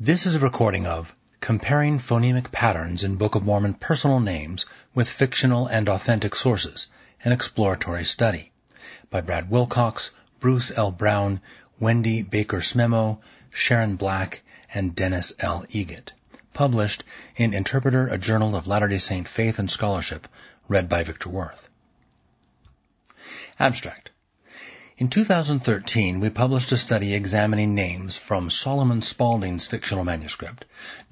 This is a recording of Comparing Phonemic Patterns in Book of Mormon Personal Names with Fictional and Authentic Sources, an exploratory study by Brad Wilcox, Bruce L. Brown, Wendy Baker Smemoe, Sharon Black, and Dennis L. Eggett. Published in Interpreter, a Journal of Latter-day Saint Faith and Scholarship, read by Victor Worth. Abstract. In 2013, we published a study examining names from Solomon Spalding's fictional manuscript,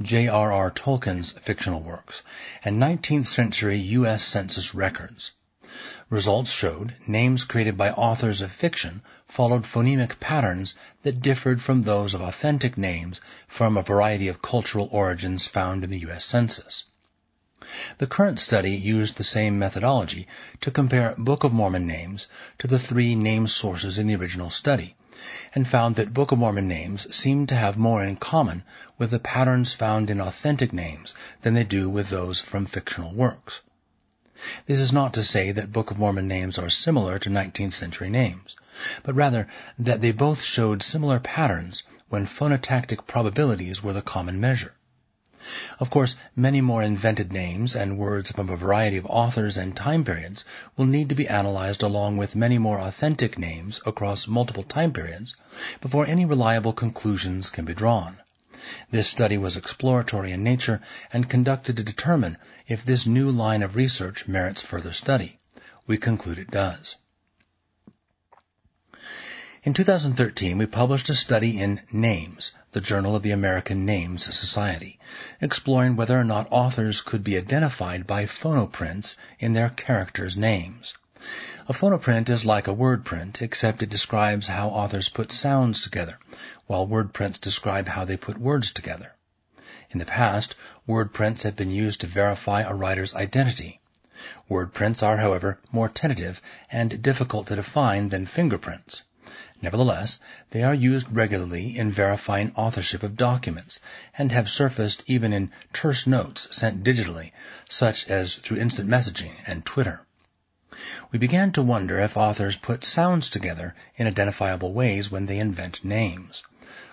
J.R.R. Tolkien's fictional works, and 19th century U.S. Census records. Results showed names created by authors of fiction followed phonemic patterns that differed from those of authentic names from a variety of cultural origins found in the U.S. Census. The current study used the same methodology to compare Book of Mormon names to the three name sources in the original study, and found that Book of Mormon names seem to have more in common with the patterns found in authentic names than they do with those from fictional works. This is not to say that Book of Mormon names are similar to 19th century names, but rather that they both showed similar patterns when phonotactic probabilities were the common measure. Of course, many more invented names and words from a variety of authors and time periods will need to be analyzed along with many more authentic names across multiple time periods before any reliable conclusions can be drawn. This study was exploratory in nature and conducted to determine if this new line of research merits further study. We conclude it does. In 2013, we published a study in Names, the Journal of the American Names Society, exploring whether or not authors could be identified by phonoprints in their characters' names. A phonoprint is like a word print, except it describes how authors put sounds together, while word prints describe how they put words together. In the past, word prints have been used to verify a writer's identity. Word prints are, however, more tentative and difficult to define than fingerprints. Nevertheless, they are used regularly in verifying authorship of documents, and have surfaced even in terse notes sent digitally, such as through instant messaging and Twitter. We began to wonder if authors put sounds together in identifiable ways when they invent names.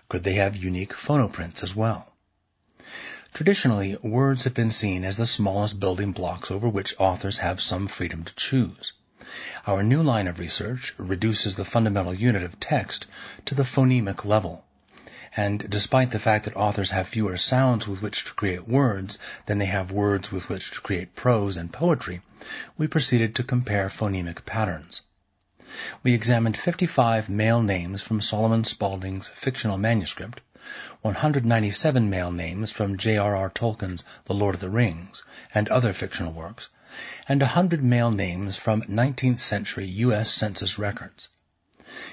Could they have unique phonoprints as well? Traditionally, words have been seen as the smallest building blocks over which authors have some freedom to choose. Our new line of research reduces the fundamental unit of text to the phonemic level. And despite the fact that authors have fewer sounds with which to create words than they have words with which to create prose and poetry, we proceeded to compare phonemic patterns. We examined 55 male names from Solomon Spalding's fictional manuscript, 197 male names from J.R.R. Tolkien's The Lord of the Rings and other fictional works, and a hundred male names from 19th century U.S. Census records.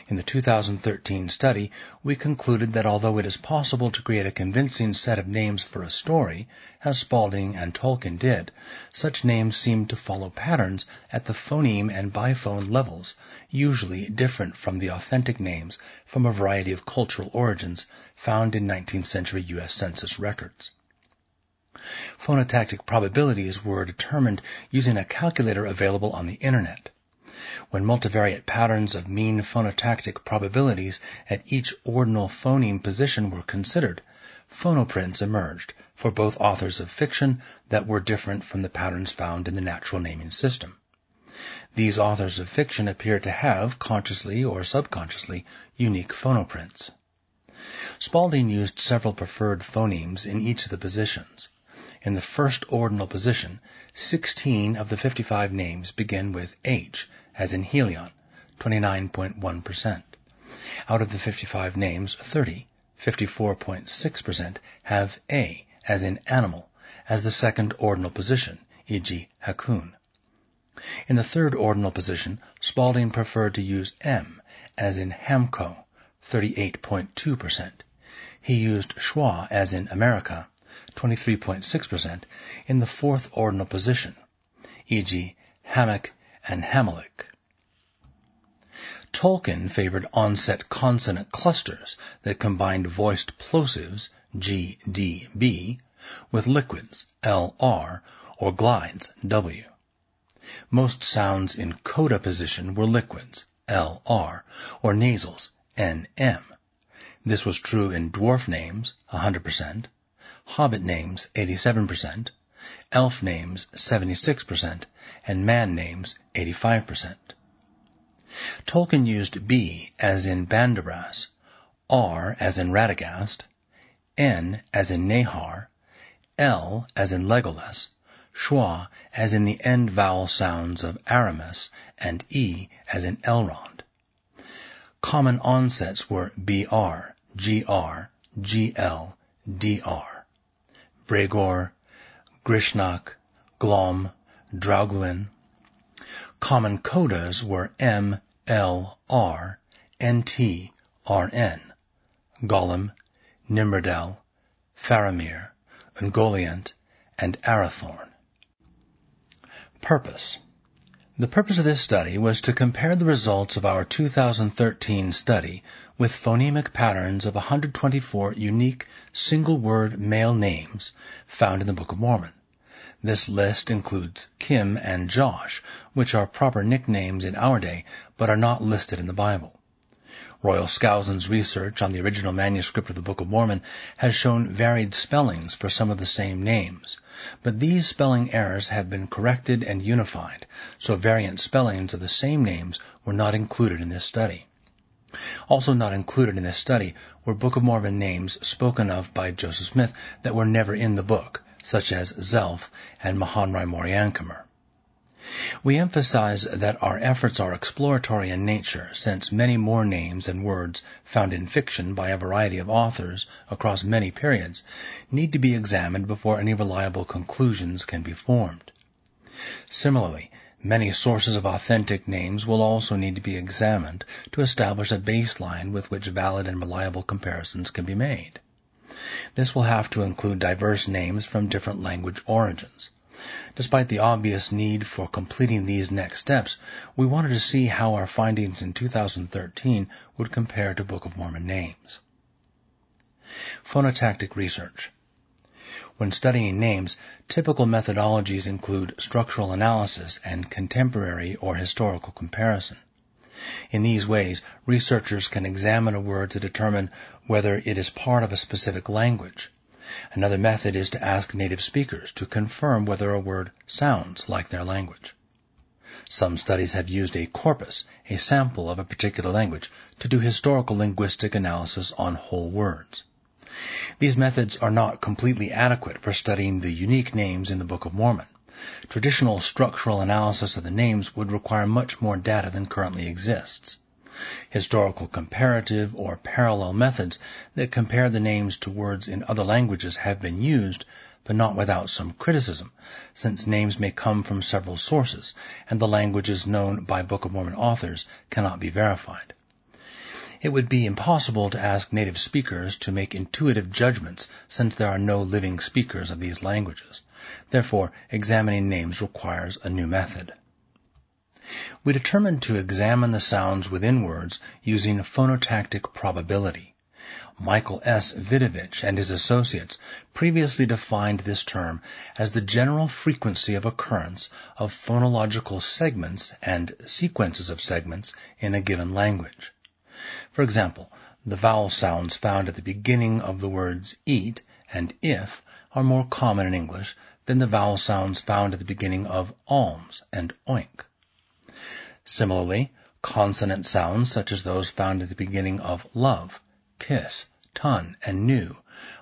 In the 2013 study, we concluded that although it is possible to create a convincing set of names for a story, as Spalding and Tolkien did, such names seem to follow patterns at the phoneme and biphone levels, usually different from the authentic names from a variety of cultural origins found in 19th century U.S. Census records. Phonotactic probabilities were determined using a calculator available on the Internet. When multivariate patterns of mean phonotactic probabilities at each ordinal phoneme position were considered, phonoprints emerged for both authors of fiction that were different from the patterns found in the natural naming system. These authors of fiction appear to have, consciously or subconsciously, unique phonoprints. Spalding used several preferred phonemes in each of the positions. In the first ordinal position, 16 of the 55 names begin with H, as in Helion, 29.1%. Out of the 55 names, 30, 54.6%, have A, as in animal, as the second ordinal position, e.g. Hakkun. In the third ordinal position, Spalding preferred to use M, as in Hamco, 38.2%. He used Schwa, as in America, 23.6%, in the fourth ordinal position, e.g. hammock and hamalik. Tolkien favored onset consonant clusters that combined voiced plosives, G, D, B, with liquids, L, R, or glides, W. Most sounds in coda position were liquids, L, R, or nasals, N, M. This was true in dwarf names, 100%, hobbit names, 87%, elf names, 76%, and man names, 85%. Tolkien used B as in Bandobras, R as in Radagast, N as in Nehar, L as in Legolas, schwa as in the end vowel sounds of Aramis, and E as in Elrond. Common onsets were BR, GR, GL, DR. Bregor, Grishnákh, Glom, Draugluin. Common codas were M, L, R, NT, RN. Gollum, Nimrodel, Faramir, Ungoliant, and Arathorn. Purpose The purpose of this study was to compare the results of our 2013 study with phonemic patterns of 124 unique single-word male names found in the Book of Mormon. This list includes Kim and Josh, which are proper nicknames in our day but are not listed in the Bible. Royal Skousen's research on the original manuscript of the Book of Mormon has shown varied spellings for some of the same names, but these spelling errors have been corrected and unified, so variant spellings of the same names were not included in this study. Also not included in this study were Book of Mormon names spoken of by Joseph Smith that were never in the book, such as Zelph and Mahonri Moriancumer. We emphasize that our efforts are exploratory in nature, since many more names and words found in fiction by a variety of authors across many periods need to be examined before any reliable conclusions can be formed. Similarly, many sources of authentic names will also need to be examined to establish a baseline with which valid and reliable comparisons can be made. This will have to include diverse names from different language origins. Despite the obvious need for completing these next steps, we wanted to see how our findings in 2013 would compare to Book of Mormon names. Phonotactic research. When studying names, typical methodologies include structural analysis and contemporary or historical comparison. In these ways, researchers can examine a word to determine whether it is part of a specific language. Another method is to ask native speakers to confirm whether a word sounds like their language. Some studies have used a corpus, a sample of a particular language, to do historical linguistic analysis on whole words. These methods are not completely adequate for studying the unique names in the Book of Mormon. Traditional structural analysis of the names would require much more data than currently exists. Historical comparative or parallel methods that compare the names to words in other languages have been used, but not without some criticism, since names may come from several sources, and the languages known by Book of Mormon authors cannot be verified. It would be impossible to ask native speakers to make intuitive judgments since there are no living speakers of these languages. Therefore, examining names requires a new method we determined to examine the sounds within words using phonotactic probability. Michael S. Vitevitch and his associates previously defined this term as the general frequency of occurrence of phonological segments and sequences of segments in a given language. For example, the vowel sounds found at the beginning of the words eat and if are more common in English than the vowel sounds found at the beginning of alms and oink. Similarly, consonant sounds such as those found at the beginning of love, kiss, ton, and new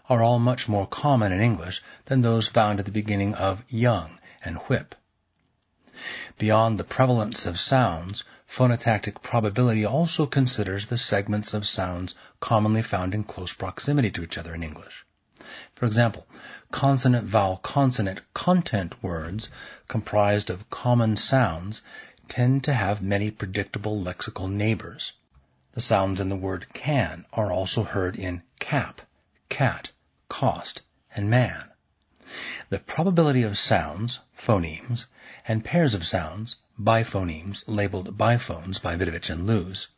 are all much more common in English than those found at the beginning of young and whip. Beyond the prevalence of sounds, phonotactic probability also considers the segments of sounds commonly found in close proximity to each other in English. For example, consonant-vowel-consonant content words comprised of common sounds tend to have many predictable lexical neighbors. The sounds in the word can are also heard in cap, cat, cost, and man. The probability of sounds, phonemes, and pairs of sounds, biphonemes, labeled biphones by Vitevitch and Luce,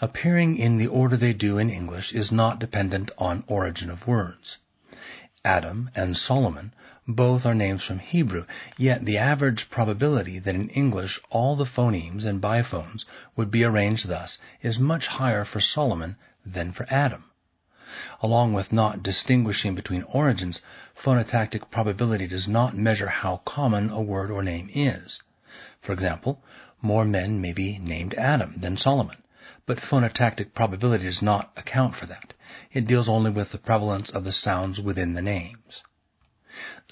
appearing in the order they do in English is not dependent on origin of words. Adam and Solomon both are names from Hebrew, yet the average probability that in English all the phonemes and biphones would be arranged thus is much higher for Solomon than for Adam. Along with not distinguishing between origins, phonotactic probability does not measure how common a word or name is. For example, more men may be named Adam than Solomon, but phonotactic probability does not account for that. It deals only with the prevalence of the sounds within the names.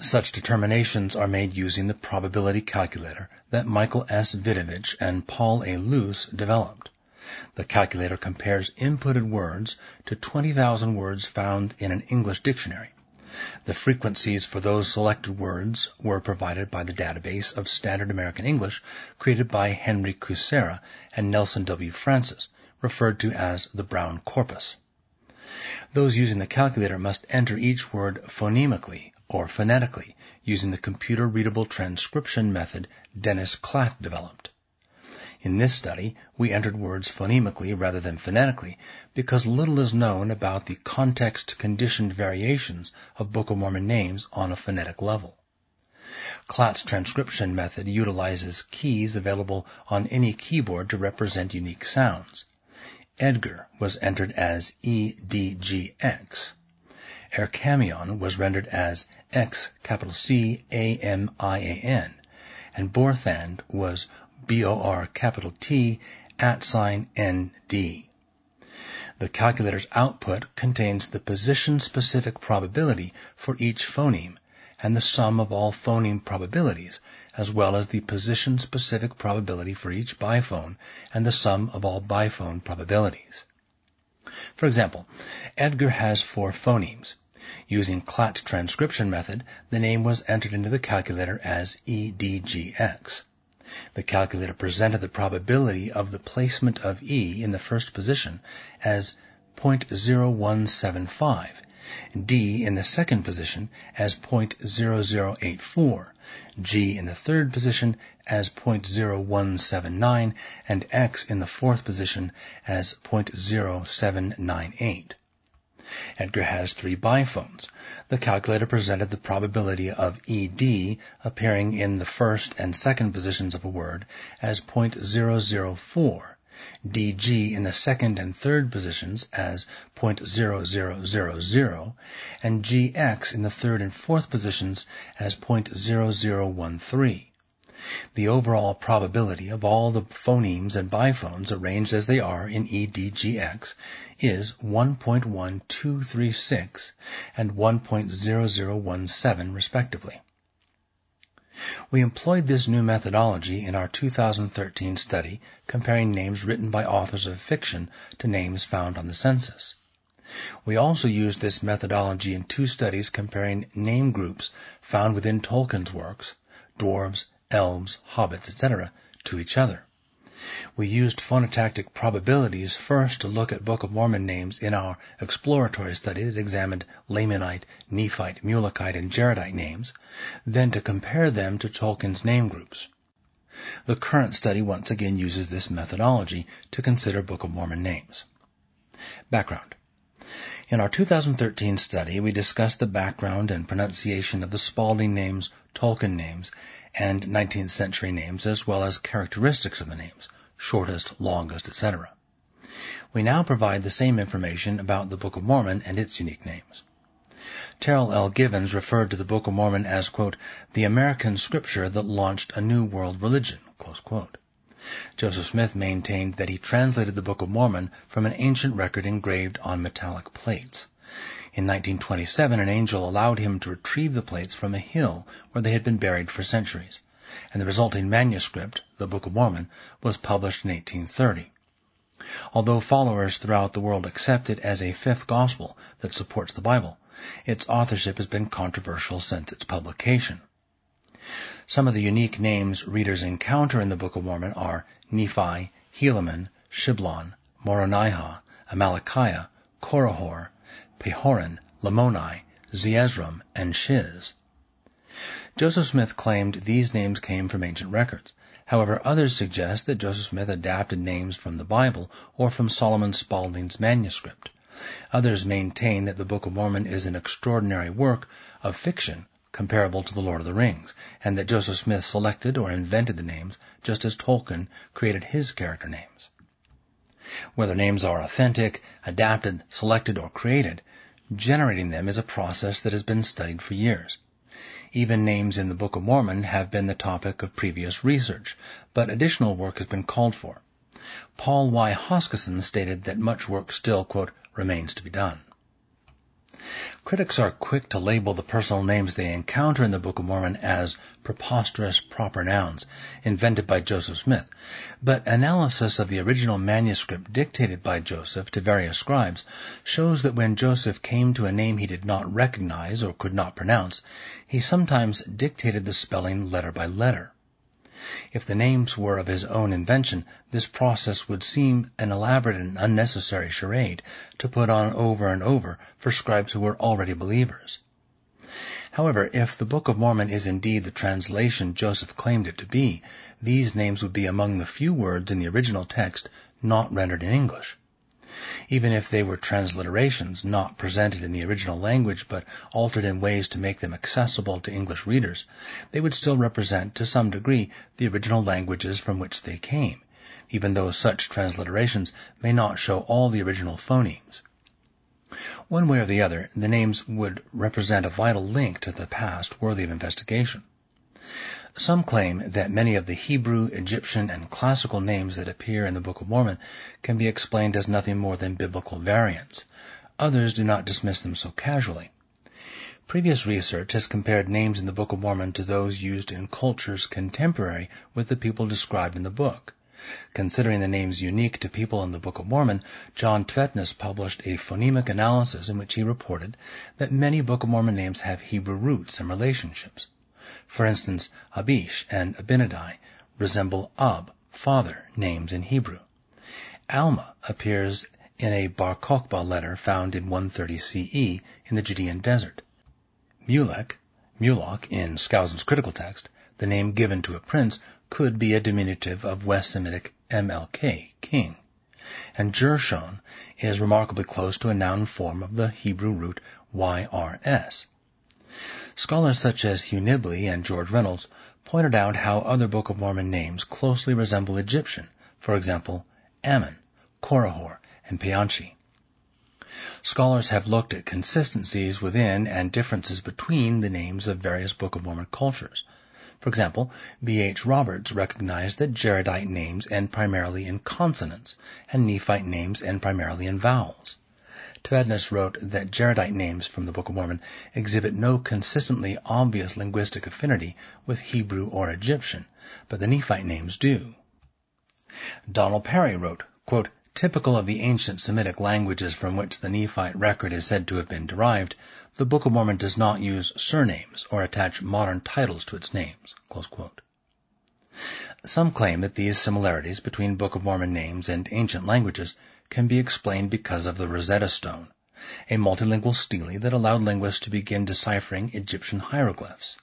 Such determinations are made using the probability calculator that Michael S. Vitevitch and Paul A. Luce developed. The calculator compares inputted words to 20,000 words found in an English dictionary. The frequencies for those selected words were provided by the database of Standard American English created by Henry Kucera and Nelson W. Francis, referred to as the Brown Corpus. Those using the calculator must enter each word phonemically or phonetically using the computer-readable transcription method Dennis Klatt developed. In this study, we entered words phonemically rather than phonetically because little is known about the context-conditioned variations of Book of Mormon names on a phonetic level. Klatt's transcription method utilizes keys available on any keyboard to represent unique sounds. Edgar was entered as EDGX. Erkamion was rendered as X capital C A M I A N, and Borthand was B O R capital T at sign N D. The calculator's output contains the position-specific probability for each phoneme and the sum of all phoneme probabilities, as well as the position-specific probability for each biphone and the sum of all biphone probabilities. For example, Edgar has four phonemes. Using Klatt's transcription method, the name was entered into the calculator as EDGX. The calculator presented the probability of the placement of E in the first position as 0.0175, D in the second position as 0.0084, G in the third position as 0.0179, and X in the fourth position as 0.0798. Edgar has three biphones. The calculator presented the probability of ED appearing in the first and second positions of a word as 0.004, DG in the second and third positions as 0.0000, and GX in the third and fourth positions as 0.0013. The overall probability of all the phonemes and biphones arranged as they are in EDGX is 1.1236 and 1.0017 respectively. We employed this new methodology in our 2013 study comparing names written by authors of fiction to names found on the census. We also used this methodology in two studies comparing name groups found within Tolkien's works, dwarves, elves, hobbits, etc., to each other. We used phonotactic probabilities first to look at Book of Mormon names in our exploratory study that examined Lamanite, Nephite, Mulekite, and Jaredite names, then to compare them to Tolkien's name groups. The current study once again uses this methodology to consider Book of Mormon names. Background. In our 2013 study, we discussed the background and pronunciation of the Spalding names, Tolkien names, and 19th century names, as well as characteristics of the names, shortest, longest, etc. We now provide the same information about the Book of Mormon and its unique names. Terryl L. Givens referred to the Book of Mormon as, quote, the American scripture that launched a new world religion, Joseph Smith maintained that he translated the Book of Mormon from an ancient record engraved on metallic plates. In 1927, an angel allowed him to retrieve the plates from a hill where they had been buried for centuries, and the resulting manuscript, the Book of Mormon, was published in 1830. Although followers throughout the world accept it as a fifth gospel that supports the Bible, its authorship has been controversial since its publication. Some of the unique names readers encounter in the Book of Mormon are Nephi, Helaman, Shiblon, Moronihah, Amalickiah, Korihor, Pahoran, Lamoni, Zeezrom, and Shiz. Joseph Smith claimed these names came from ancient records. However, others suggest that Joseph Smith adapted names from the Bible or from Solomon Spalding's manuscript. Others maintain that the Book of Mormon is an extraordinary work of fiction comparable to the Lord of the Rings, and that Joseph Smith selected or invented the names just as Tolkien created his character names. Whether names are authentic, adapted, selected, or created generating them is a process that has been studied for years. Even names in the Book of Mormon have been the topic of previous research, but additional work has been called for. Paul Y. Hoskisson stated that much work still, quote, remains to be done. Critics are quick to label the personal names they encounter in the Book of Mormon as preposterous proper nouns invented by Joseph Smith, but analysis of the original manuscript dictated by Joseph to various scribes shows that when Joseph came to a name he did not recognize or could not pronounce, he sometimes dictated the spelling letter by letter. If the names were of his own invention, this process would seem an elaborate and unnecessary charade to put on over and over for scribes who were already believers. However, if the Book of Mormon is indeed the translation Joseph claimed it to be, these names would be among the few words in the original text not rendered in English. Even if they were transliterations not presented in the original language but altered in ways to make them accessible to English readers, they would still represent to some degree the original languages from which they came, even though such transliterations may not show all the original phonemes. One way or the other, the names would represent a vital link to the past worthy of investigation. Some claim that many of the Hebrew, Egyptian, and classical names that appear in the Book of Mormon can be explained as nothing more than biblical variants. Others do not dismiss them so casually. Previous research has compared names in the Book of Mormon to those used in cultures contemporary with the people described in the book. Considering the names unique to people in the Book of Mormon, John Tvedtnes published a phonemic analysis in which he reported that many Book of Mormon names have Hebrew roots and relationships. For instance, Abish and Abinadi resemble Ab, father, names in Hebrew. Alma appears in a Bar Kokhba letter found in 130 CE in the Judean desert. Mulek, Mulok in Skousen's critical text, the name given to a prince, could be a diminutive of West Semitic MLK, king. And Jershon is remarkably close to a noun form of the Hebrew root YRS. Scholars such as Hugh Nibley and George Reynolds pointed out how other Book of Mormon names closely resemble Egyptian, for example, Ammon, Korihor, and Paanchi. Scholars have looked at consistencies within and differences between the names of various Book of Mormon cultures. For example, B. H. Roberts recognized that Jaredite names end primarily in consonants, and Nephite names end primarily in vowels. Tvedtnes wrote that Jaredite names from the Book of Mormon exhibit no consistently obvious linguistic affinity with Hebrew or Egyptian, but the Nephite names do. Donald Parry wrote, quote, Typical of the ancient Semitic languages from which the Nephite record is said to have been derived, the Book of Mormon does not use surnames or attach modern titles to its names. Some claim that these similarities between Book of Mormon names and ancient languages can be explained because of the Rosetta Stone, a multilingual stele that allowed linguists to begin deciphering Egyptian hieroglyphs.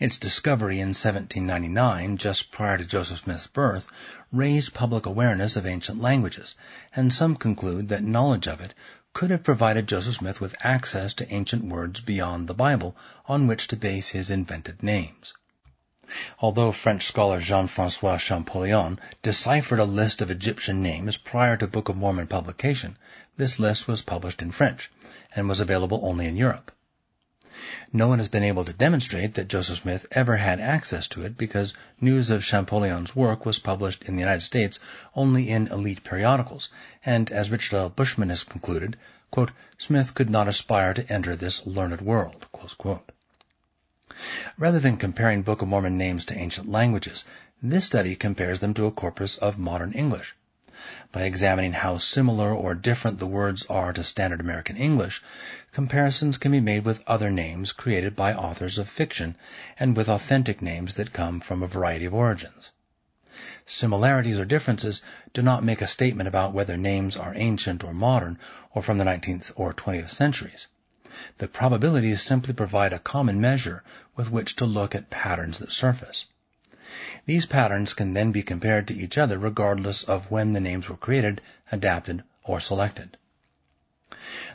Its discovery in 1799, just prior to Joseph Smith's birth, raised public awareness of ancient languages, and some conclude that knowledge of it could have provided Joseph Smith with access to ancient words beyond the Bible on which to base his invented names. Although French scholar Jean-François Champollion deciphered a list of Egyptian names prior to Book of Mormon publication, this list was published in French and was available only in Europe. No one has been able to demonstrate that Joseph Smith ever had access to it because news of Champollion's work was published in the United States only in elite periodicals, and as Richard L. Bushman has concluded, quote, Smith could not aspire to enter this learned world. Rather than comparing Book of Mormon names to ancient languages, this study compares them to a corpus of modern English. By examining how similar or different the words are to standard American English, comparisons can be made with other names created by authors of fiction and with authentic names that come from a variety of origins. Similarities or differences do not make a statement about whether names are ancient or modern or from the 19th or 20th centuries. The probabilities simply provide a common measure with which to look at patterns that surface. These patterns can then be compared to each other regardless of when the names were created, adapted, or selected.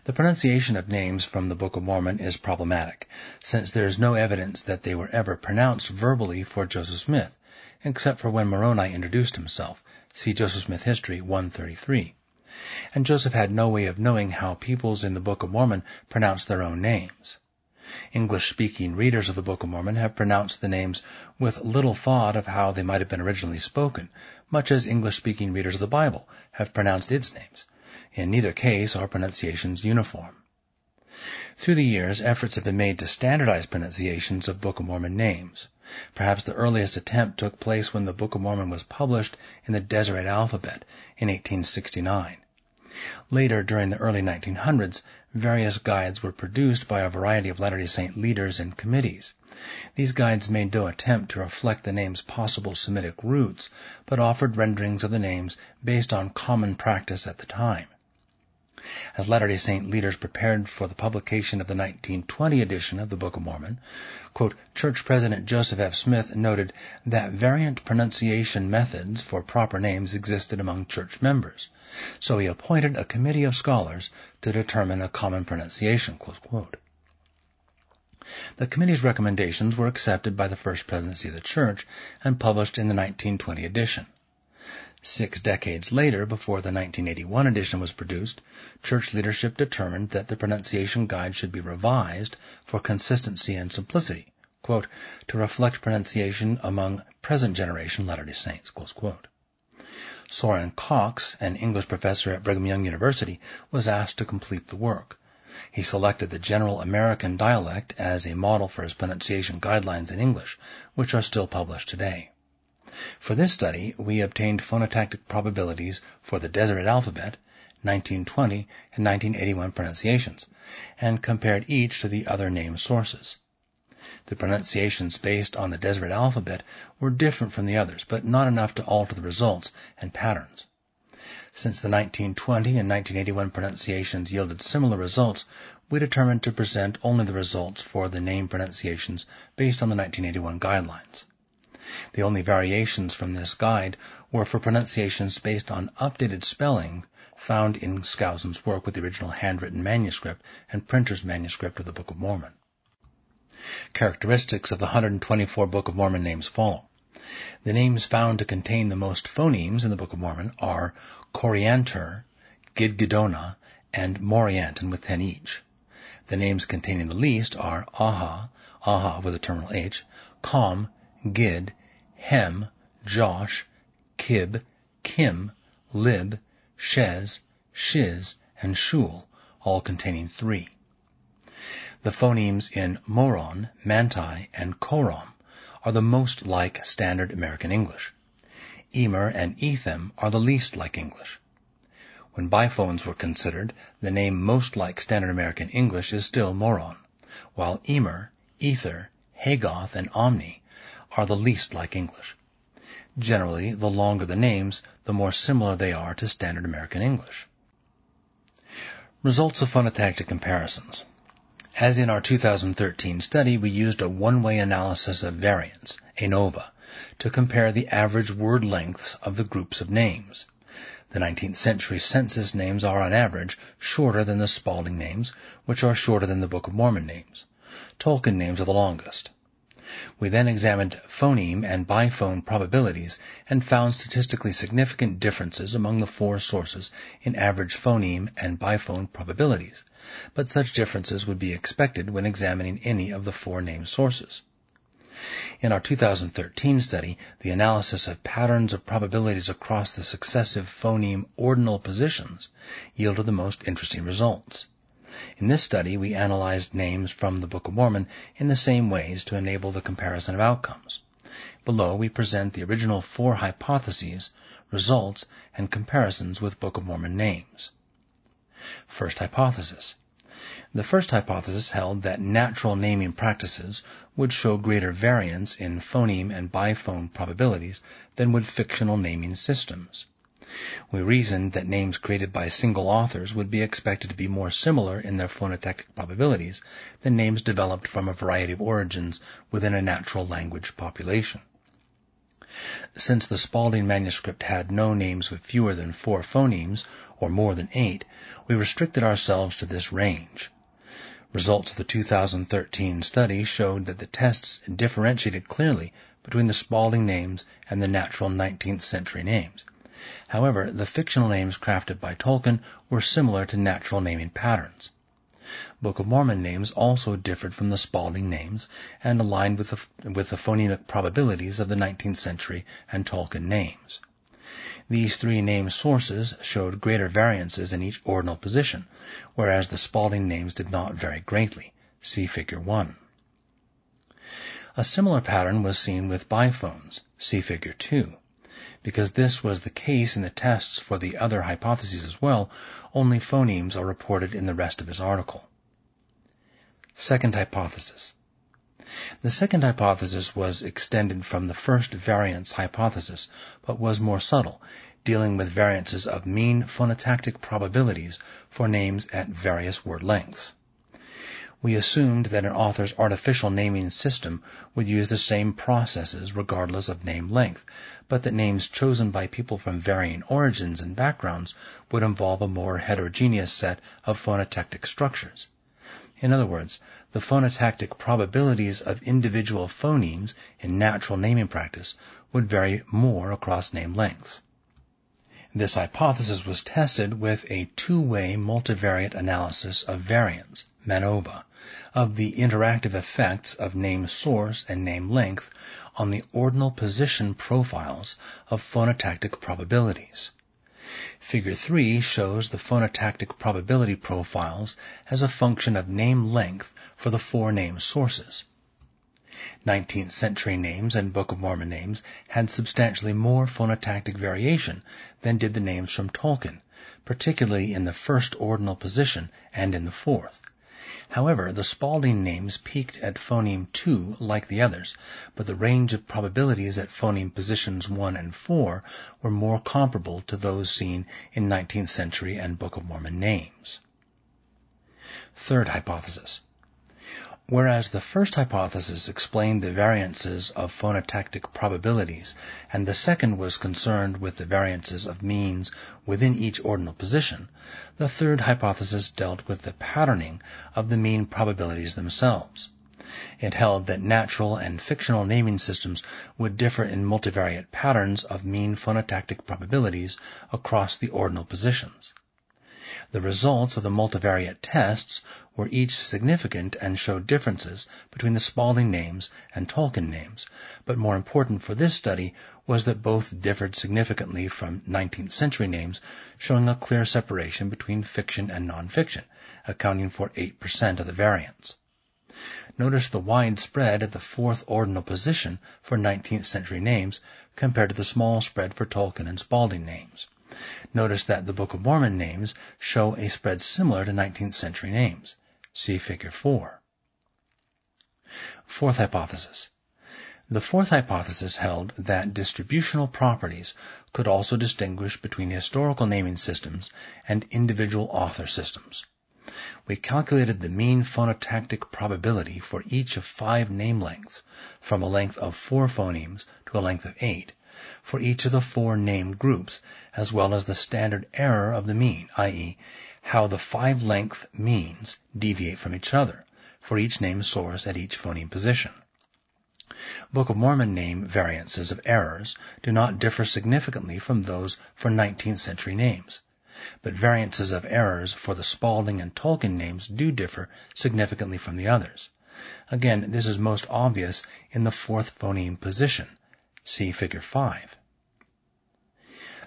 The pronunciation of names from the Book of Mormon is problematic, since there is no evidence that they were ever pronounced verbally for Joseph Smith, except for when Moroni introduced himself. See Joseph Smith History 133. And Joseph had no way of knowing how peoples in the Book of Mormon pronounced their own names. English-speaking readers of the Book of Mormon have pronounced the names with little thought of how they might have been originally spoken, much as English-speaking readers of the Bible have pronounced its names. In neither case are pronunciations uniform. Through the years, efforts have been made to standardize pronunciations of Book of Mormon names. Perhaps the earliest attempt took place when the Book of Mormon was published in the Deseret alphabet in 1869. Later, during the early 1900s, various guides were produced by a variety of Latter-day Saint leaders and committees. These guides made no attempt to reflect the name's possible Semitic roots, but offered renderings of the names based on common practice at the time. As Latter-day Saint leaders prepared for the publication of the 1920 edition of the Book of Mormon, quote, Church President Joseph F. Smith noted that variant pronunciation methods for proper names existed among church members, so he appointed a committee of scholars to determine a common pronunciation, The committee's recommendations were accepted by the First Presidency of the Church and published in the 1920 edition. Six decades later, before the 1981 edition was produced, church leadership determined that the pronunciation guide should be revised for consistency and simplicity, quote, to reflect pronunciation among present generation Latter-day Saints, Soren Cox, an English professor at Brigham Young University, was asked to complete the work. He selected the General American dialect as a model for his pronunciation guidelines in English, which are still published today. For this study, we obtained phonotactic probabilities for the Deseret alphabet, 1920 and 1981 pronunciations, and compared each to the other name sources. The pronunciations based on the Deseret alphabet were different from the others, but not enough to alter the results and patterns. Since the 1920 and 1981 pronunciations yielded similar results, we determined to present only the results for the name pronunciations based on the 1981 guidelines. The only variations from this guide were for pronunciations based on updated spelling found in Skousen's work with the original handwritten manuscript and printer's manuscript of the Book of Mormon. Characteristics of the 124 Book of Mormon names follow. The names found to contain the most phonemes in the Book of Mormon are Coriantor, Gidgiddonah, and Morianton with 10 each. The names containing the least are Aha, Aha with a terminal H, Com, Gid, Hem, Josh, Kib, Kim, Lib, Shez, Shiz, and Shul, all containing three. The phonemes in Moron, Manti, and Corom are the most like standard American English. Emer and Ethem are the least like English. When biphones were considered, the name most like standard American English is still Moron, while Emer, Ether, Hagoth, and Omni are the least like English. Generally, the longer the names, the more similar they are to standard American English. Results of phonotactic comparisons. As in our 2013 study, we used a one-way analysis of variance, ANOVA, to compare the average word lengths of the groups of names. The 19th century census names are on average shorter than the Spalding names, which are shorter than the Book of Mormon names. Tolkien names are the longest. We then examined phoneme and biphone probabilities and found statistically significant differences among the four sources in average phoneme and biphone probabilities, but such differences would be expected when examining any of the four named sources. In our 2013 study, the analysis of patterns of probabilities across the successive phoneme ordinal positions yielded the most interesting results. In this study, we analyzed names from the Book of Mormon in the same ways to enable the comparison of outcomes. Below, we present the original four hypotheses, results, and comparisons with Book of Mormon names. First hypothesis. The first hypothesis held that natural naming practices would show greater variance in phoneme and biphone probabilities than would fictional naming systems. We reasoned that names created by single authors would be expected to be more similar in their phonotactic probabilities than names developed from a variety of origins within a natural language population. Since the Spalding manuscript had no names with fewer than four phonemes, or more than eight, we restricted ourselves to this range. Results of the 2013 study showed that the tests differentiated clearly between the Spalding names and the natural 19th century names However, the fictional names crafted by Tolkien were similar to natural naming patterns. Book of Mormon names also differed from the Spalding names and aligned with the, with the phonemic probabilities of the 19th century and Tolkien names. These three name sources showed greater variances in each ordinal position, whereas the Spalding names did not vary greatly. See Figure 1. A similar pattern was seen with biphones. See Figure 2. Because this was the case in the tests for the other hypotheses as well, only phonemes are reported in the rest of his article. Second hypothesis. The second hypothesis was extended from the first variance hypothesis, but was more subtle, dealing with variances of mean phonotactic probabilities for names at various word lengths we assumed that an author's artificial naming system would use the same processes regardless of name length, but that names chosen by people from varying origins and backgrounds would involve a more heterogeneous set of phonotactic structures. In other words, the phonotactic probabilities of individual phonemes in natural naming practice would vary more across name lengths. This hypothesis was tested with a two-way multivariate analysis of variance, MANOVA, of the interactive effects of name source and name length on the ordinal position profiles of phonotactic probabilities. Figure 3 shows the phonotactic probability profiles as a function of name length for the four name sources. 19th century names and Book of Mormon names had substantially more phonotactic variation than did the names from Tolkien, particularly in the first ordinal position and in the fourth. However, the Spalding names peaked at phoneme 2 like the others, but the range of probabilities at phoneme positions 1 and 4 were more comparable to those seen in 19th century and Book of Mormon names. Third hypothesis. Whereas the first hypothesis explained the variances of phonotactic probabilities, and the second was concerned with the variances of means within each ordinal position, the third hypothesis dealt with the patterning of the mean probabilities themselves. It held that natural and fictional naming systems would differ in multivariate patterns of mean phonotactic probabilities across the ordinal positions. The results of the multivariate tests were each significant and showed differences between the Spalding names and Tolkien names, but more important for this study was that both differed significantly from 19th century names, showing a clear separation between fiction and nonfiction, accounting for 8% of the variance. Notice the wide spread at the fourth ordinal position for 19th century names compared to the small spread for Tolkien and Spalding names. Notice that the Book of Mormon names show a spread similar to 19th century names. See Figure 4. Fourth hypothesis. The fourth hypothesis held that distributional properties could also distinguish between historical naming systems and individual author systems. We calculated the mean phonotactic probability for each of five name lengths, from a length of four phonemes to a length of eight, for each of the four named groups, as well as the standard error of the mean, i.e., how the five length means deviate from each other for each name source at each phoneme position. Book of Mormon name variances of errors do not differ significantly from those for 19th century names, but variances of errors for the Spalding and Tolkien names do differ significantly from the others. Again, this is most obvious in the fourth phoneme position, See Figure 5.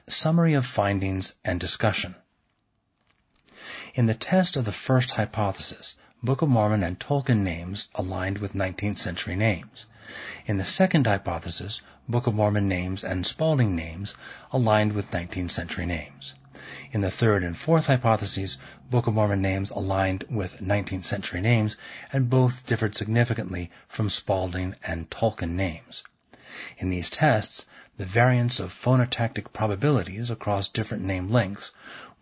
Summary of findings and discussion. In the test of the first hypothesis, Book of Mormon and Tolkien names aligned with 19th century names. In the second hypothesis, Book of Mormon names and Spalding names aligned with 19th century names. In the third and fourth hypotheses, Book of Mormon names aligned with 19th century names and both differed significantly from Spalding and Tolkien names. In these tests, the variance of phonotactic probabilities across different name lengths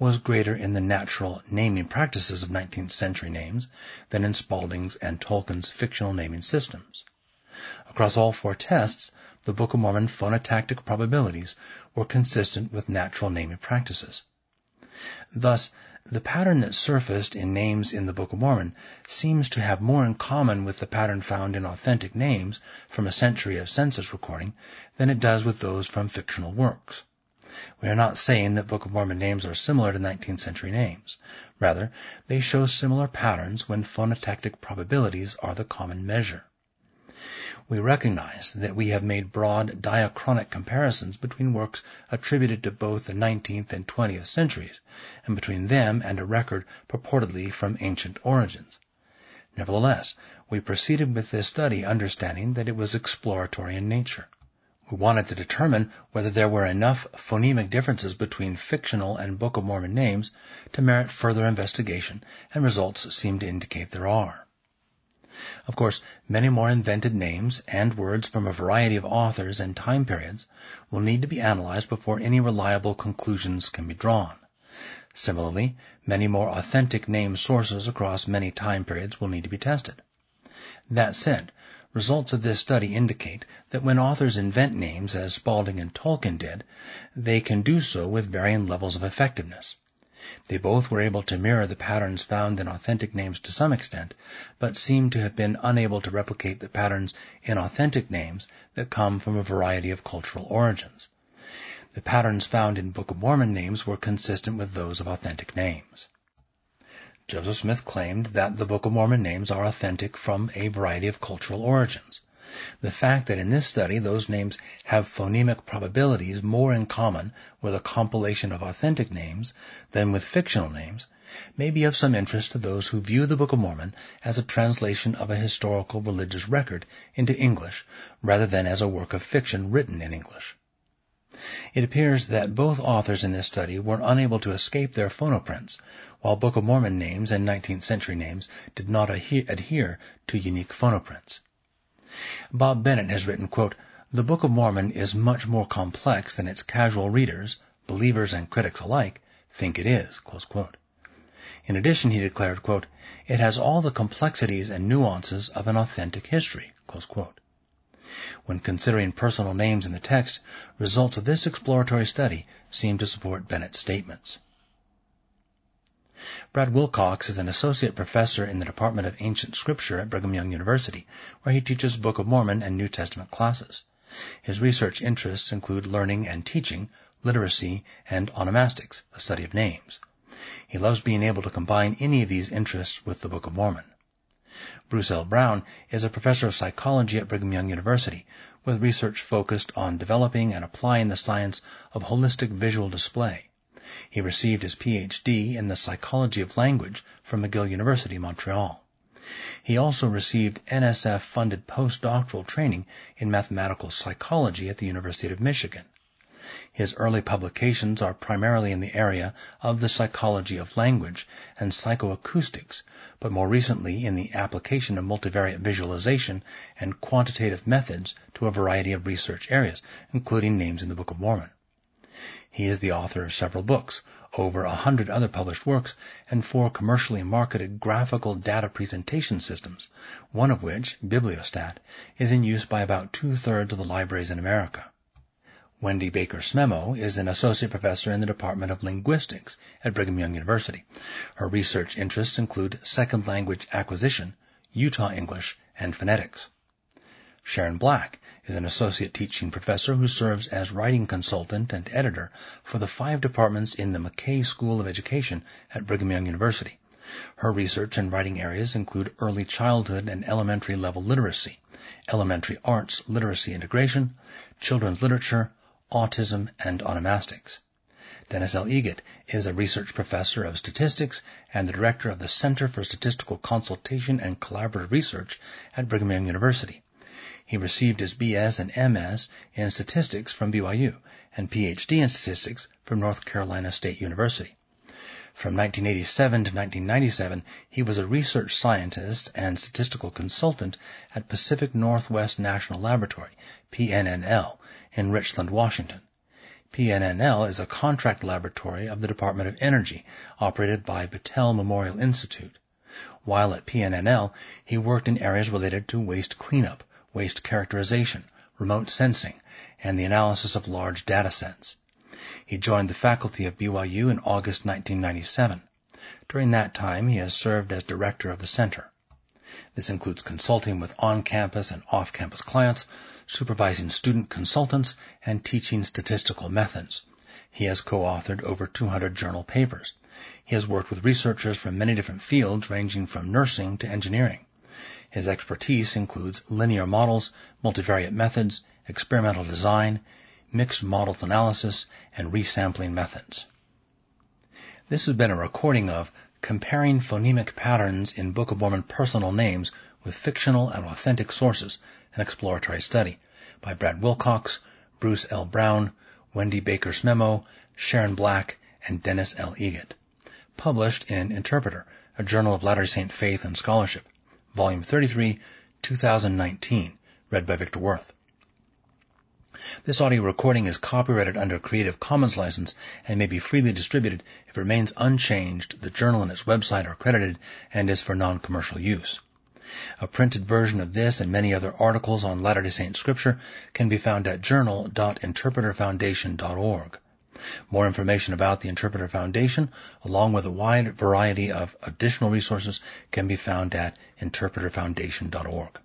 was greater in the natural naming practices of 19th century names than in Spalding's and Tolkien's fictional naming systems. Across all four tests, the Book of Mormon phonotactic probabilities were consistent with natural naming practices. Thus, the pattern that surfaced in names in the Book of Mormon seems to have more in common with the pattern found in authentic names from a century of census recording than it does with those from fictional works. We are not saying that Book of Mormon names are similar to 19th century names. Rather, they show similar patterns when phonotactic probabilities are the common measure. We recognize that we have made broad diachronic comparisons between works attributed to both the 19th and 20th centuries, and between them and a record purportedly from ancient origins. Nevertheless, we proceeded with this study understanding that it was exploratory in nature. We wanted to determine whether there were enough phonemic differences between fictional and Book of Mormon names to merit further investigation, and results seem to indicate there are. Of course, many more invented names and words from a variety of authors and time periods will need to be analyzed before any reliable conclusions can be drawn. Similarly, many more authentic name sources across many time periods will need to be tested. That said, Results of this study indicate that when authors invent names, as Spalding and Tolkien did, they can do so with varying levels of effectiveness. They both were able to mirror the patterns found in authentic names to some extent, but seem to have been unable to replicate the patterns in authentic names that come from a variety of cultural origins. The patterns found in Book of Mormon names were consistent with those of authentic names. Joseph Smith claimed that the Book of Mormon names are authentic from a variety of cultural origins. The fact that in this study those names have phonemic probabilities more in common with a compilation of authentic names than with fictional names may be of some interest to those who view the Book of Mormon as a translation of a historical religious record into English rather than as a work of fiction written in English. It appears that both authors in this study were unable to escape their phonoprints, while Book of Mormon names and 19th century names did not adhere to unique phonoprints. Bob Bennett has written, quote, The Book of Mormon is much more complex than its casual readers, believers and critics alike, think it is. In addition, he declared, quote, It has all the complexities and nuances of an authentic history. When considering personal names in the text, results of this exploratory study seem to support Bennett's statements. Brad Wilcox is an associate professor in the Department of Ancient Scripture at Brigham Young University, where he teaches Book of Mormon and New Testament classes. His research interests include learning and teaching, literacy, and onomastics, the study of names. He loves being able to combine any of these interests with the Book of Mormon. Bruce L. Brown is a professor of psychology at Brigham Young University, with research focused on developing and applying the science of holistic visual display. He received his PhD in the psychology of language from McGill University, Montreal. He also received NSF-funded postdoctoral training in mathematical psychology at the University of Michigan. His early publications are primarily in the area of the psychology of language and psychoacoustics, but more recently in the application of multivariate visualization and quantitative methods to a variety of research areas, including names in the Book of Mormon. He is the author of several books, over a hundred other published works, and four commercially marketed graphical data presentation systems, one of which, Bibliostat, is in use by about two-thirds of the libraries in America. Wendy Baker Smemoe is an associate professor in the Department of Linguistics at Brigham Young University. Her research interests include second language acquisition, Utah English, and phonetics. Sharon Black is an associate teaching professor who serves as writing consultant and editor for the five departments in the McKay School of Education at Brigham Young University. Her research and writing areas include early childhood and elementary level literacy, elementary arts literacy integration, children's literature, autism, and onomastics. Dennis L. Eggett is a research professor of statistics and the director of the Center for Statistical Consultation and Collaborative Research at Brigham Young University. He received his BS and MS in statistics from BYU and PhD in statistics from North Carolina State University. From 1987 to 1997, he was a research scientist and statistical consultant at Pacific Northwest National Laboratory, PNNL, in Richland, Washington. PNNL is a contract laboratory of the Department of Energy, operated by Battelle Memorial Institute. While at PNNL, he worked in areas related to waste cleanup, waste characterization, remote sensing, and the analysis of large data sets. He joined the faculty of BYU in August 1997. During that time, he has served as director of the center. This includes consulting with on-campus and off-campus clients, supervising student consultants, and teaching statistical methods. He has co-authored over 200 journal papers. He has worked with researchers from many different fields ranging from nursing to engineering. His expertise includes linear models, multivariate methods, experimental design, mixed models analysis, and resampling methods. This has been a recording of Comparing Phonemic Patterns in Book of Mormon Personal Names with Fictional and Authentic Sources, an exploratory study by Brad Wilcox, Bruce L. Brown, Wendy Baker Smemoe, Sharon Black, and Dennis L. Eggett. Published in Interpreter, a journal of Latter-day Saint faith and scholarship. Volume 33, 2019. Read by Victor Worth. This audio recording is copyrighted under Creative Commons license and may be freely distributed if it remains unchanged. The journal and its website are credited and is for non-commercial use. A printed version of this and many other articles on Latter-day Saint scripture can be found at journal.interpreterfoundation.org. More information about the Interpreter Foundation, along with a wide variety of additional resources, can be found at interpreterfoundation.org.